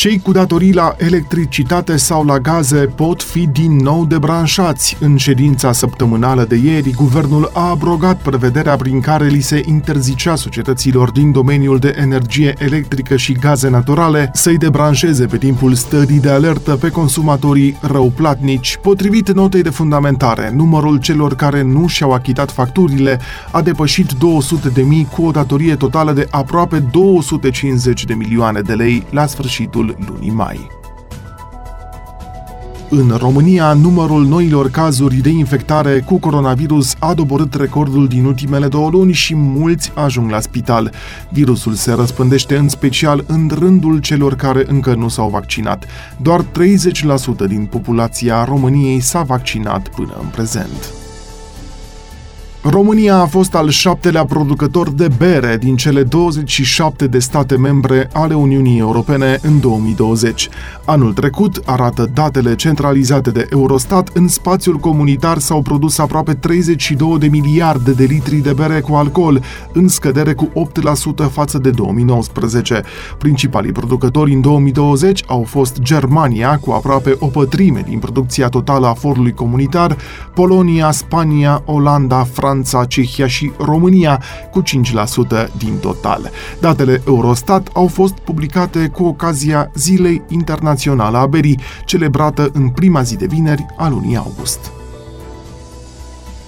cei cu datorii la electricitate sau la gaze pot fi din nou debranșați. În ședința săptămânală de ieri, guvernul a abrogat prevederea prin care li se interzicea societăților din domeniul de energie electrică și gaze naturale să-i debranșeze pe timpul stării de alertă pe consumatorii răuplatnici. Potrivit notei de fundamentare, numărul celor care nu și-au achitat facturile a depășit 200 de mii cu o datorie totală de aproape 250 de milioane de lei la sfârșitul lunii mai. În România, numărul noilor cazuri de infectare cu coronavirus a doborât recordul din ultimele două luni și mulți ajung la spital. Virusul se răspândește în special în rândul celor care încă nu s-au vaccinat. Doar 30% din populația României s-a vaccinat până în prezent. România a fost al șaptelea producător de bere din cele 27 de state membre ale Uniunii Europene în 2020. Anul trecut, arată datele centralizate de Eurostat, în spațiul comunitar s-au produs aproape 32 de miliarde de litri de bere cu alcool, în scădere cu 8% față de 2019. Principalii producători în 2020 au fost Germania, cu aproape o pătrime din producția totală a forului comunitar, Polonia, Spania, Olanda, Franța, Franța, Cehia și România, cu 5% din total. Datele Eurostat au fost publicate cu ocazia Zilei Internaționale a Berii, celebrată în prima zi de vineri a lunii august.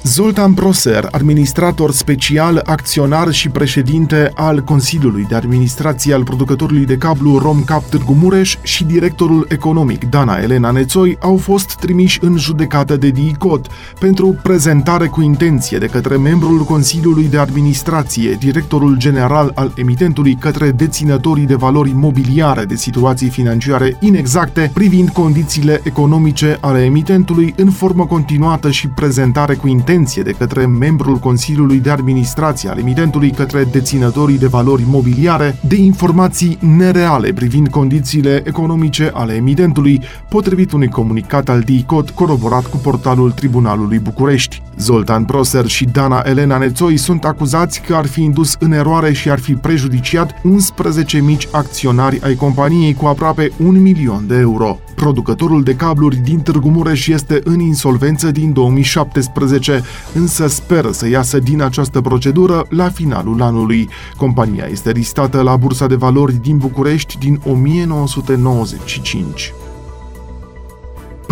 Zoltan Proser, administrator special, acționar și președinte al Consiliului de Administrație al producătorului de cablu Romcap Târgu Mureș și directorul economic Dana Elena Nețoi au fost trimiși în judecată de DICOT pentru prezentare cu intenție de către membrul Consiliului de Administrație, directorul general al emitentului către deținătorii de valori mobiliare de situații financiare inexacte privind condițiile economice ale emitentului în formă continuată și prezentare cu intenție intenție de către membrul Consiliului de Administrație al emitentului către deținătorii de valori mobiliare de informații nereale privind condițiile economice ale emitentului, potrivit unui comunicat al DICOT coroborat cu portalul Tribunalului București. Zoltan Proser și Dana Elena Nețoi sunt acuzați că ar fi indus în eroare și ar fi prejudiciat 11 mici acționari ai companiei cu aproape un milion de euro. Producătorul de cabluri din Târgu Mureș este în insolvență din 2017, însă speră să iasă din această procedură la finalul anului. Compania este listată la Bursa de Valori din București din 1995.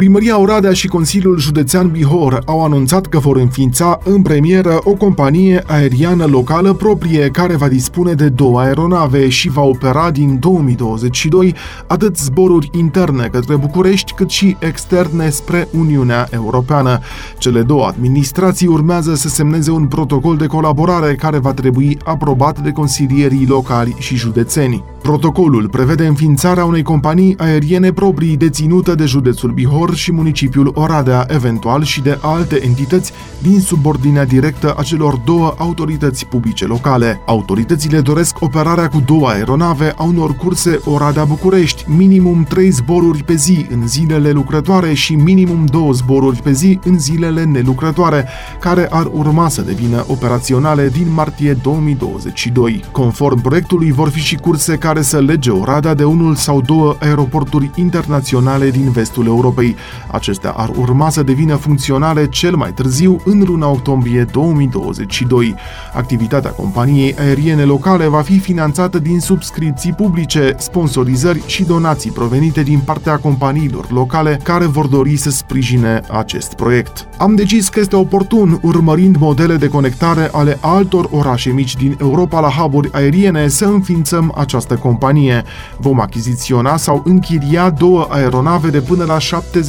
Primăria Oradea și Consiliul Județean Bihor au anunțat că vor înființa în premieră o companie aeriană locală proprie care va dispune de două aeronave și va opera din 2022 atât zboruri interne către București cât și externe spre Uniunea Europeană. Cele două administrații urmează să semneze un protocol de colaborare care va trebui aprobat de consilierii locali și județeni. Protocolul prevede înființarea unei companii aeriene proprii deținută de județul Bihor și municipiul Oradea, eventual și de alte entități din subordinea directă a celor două autorități publice locale. Autoritățile doresc operarea cu două aeronave a unor curse Oradea-București, minimum 3 zboruri pe zi în zilele lucrătoare și minimum 2 zboruri pe zi în zilele nelucrătoare, care ar urma să devină operaționale din martie 2022. Conform proiectului vor fi și curse care care să lege Oradea de unul sau două aeroporturi internaționale din vestul Europei. Acestea ar urma să devină funcționale cel mai târziu în luna octombrie 2022. Activitatea companiei aeriene locale va fi finanțată din subscripții publice, sponsorizări și donații provenite din partea companiilor locale care vor dori să sprijine acest proiect. Am decis că este oportun, urmărind modele de conectare ale altor orașe mici din Europa la huburi aeriene, să înființăm această companie. Vom achiziționa sau închiria două aeronave de până la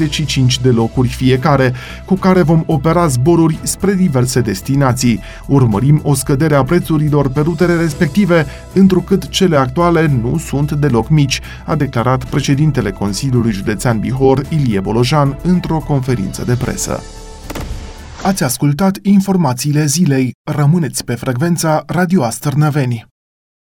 75 de locuri fiecare, cu care vom opera zboruri spre diverse destinații. Urmărim o scădere a prețurilor pe rutele respective, întrucât cele actuale nu sunt deloc mici, a declarat președintele Consiliului Județean Bihor, Ilie Bolojan, într-o conferință de presă. Ați ascultat informațiile zilei. Rămâneți pe frecvența Radio Astărnăveni.